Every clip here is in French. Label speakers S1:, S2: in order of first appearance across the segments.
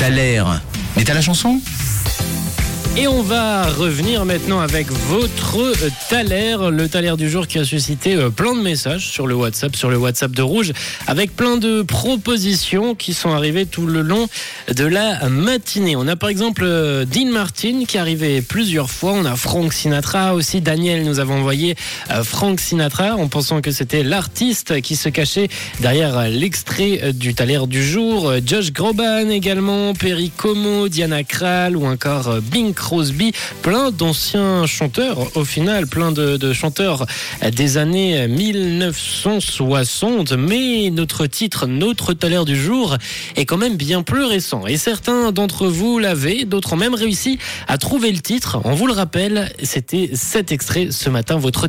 S1: T'as l'air. Mais t'as la chanson?
S2: Et on va revenir maintenant avec votre Thaler, le Thaler du jour qui a suscité euh, plein de messages sur le WhatsApp, sur le WhatsApp de Rouge, avec plein de propositions qui sont arrivées tout le long de la matinée. On a par exemple euh, Dean Martin qui est arrivé plusieurs fois. On a Frank Sinatra aussi. Daniel nous avait envoyé euh, Frank Sinatra en pensant que c'était l'artiste qui se cachait derrière l'extrait du Thaler du jour. Josh Groban également, Perry Como, Diana Krall ou encore Bing Crosby. Plein d'anciens chanteurs au final, plein de, chanteurs des années 1960. Mais notre titre, notre Thaler du jour est quand même bien plus récent. Et certains d'entre vous l'avaient, d'autres ont même réussi à trouver le titre. On vous le rappelle, c'était cet extrait ce matin, votre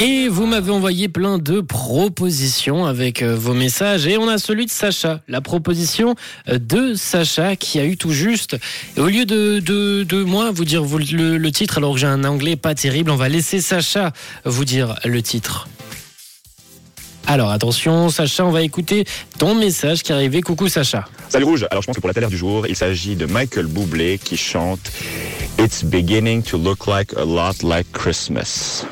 S2: Et vous m'avez envoyé plein de propositions avec euh, vos messages. Et on a celui de Sacha. La proposition euh, de Sacha qui a eu tout juste. Et au lieu de, de, de moi vous dire le, le titre, alors que j'ai un anglais pas terrible, on va laisser Sacha vous dire le titre. Alors attention, Sacha, on va écouter ton message qui est arrivé. Coucou Sacha.
S3: Salut Rouge, alors je pense que pour la télé du jour, il s'agit de Michael Bublé qui chante It's beginning to look like a lot like Christmas.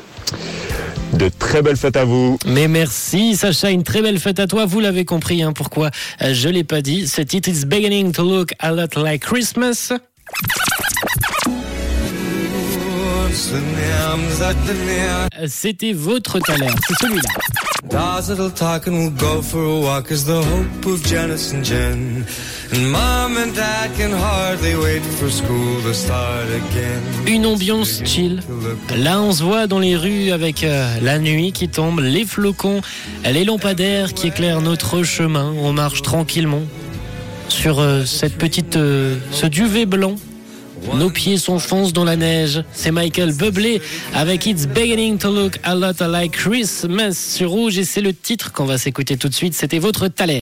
S3: De très belles fêtes à vous.
S2: Mais merci Sacha, une très belle fête à toi. Vous l'avez compris, hein, pourquoi euh, je l'ai pas dit. Ce titre is beginning to look a lot like Christmas. C'était votre talent, c'est celui-là.
S4: Does little talk and we'll go for a walk is the hope of Janice and Jen. And mom and dad can hardly wait for school to start again.
S2: Une ambiance chill. Là, on se voit dans les rues avec euh, la nuit qui tombe, les flocons, les lampadaires qui éclairent notre chemin. On marche tranquillement sur euh, cette petite, euh, ce duvet blanc. Nos pieds s'enfoncent dans la neige. C'est Michael Bublé avec It's Beginning to Look a Lot Like Christmas sur Rouge et c'est le titre qu'on va s'écouter tout de suite. C'était votre talent.